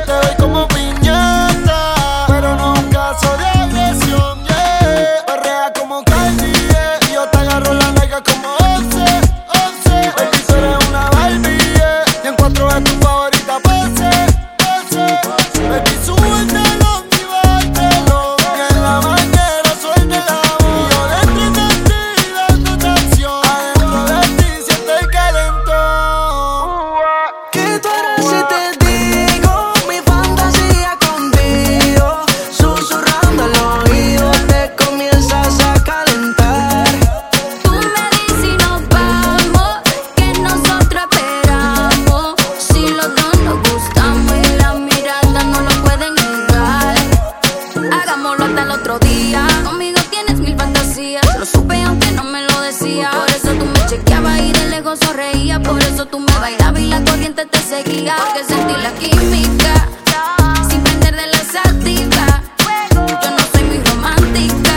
Okay. seguía que sentí la química sin prender de la sativa. Yo no soy muy romántica,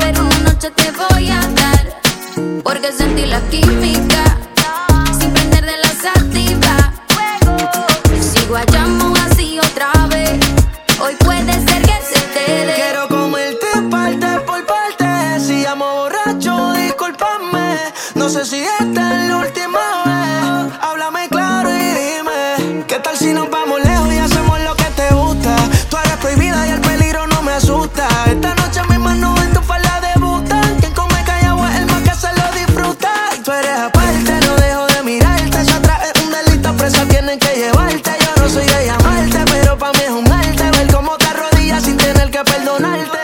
pero una noche te voy a dar porque sentí la química sin prender de la sativa. Sigo hallamos así otra vez. Hoy puede ser que se te dé. Quiero comerte parte por parte. Si amo borracho, discúlpame. No sé si esta es la última vez. escaparte. No dejo de mirarte. Hacia atrás es una lista presa, tienen que llevarte. Yo no soy de llamarte, pero para mí es un arte. Ver cómo te arrodillas sin tener que perdonarte.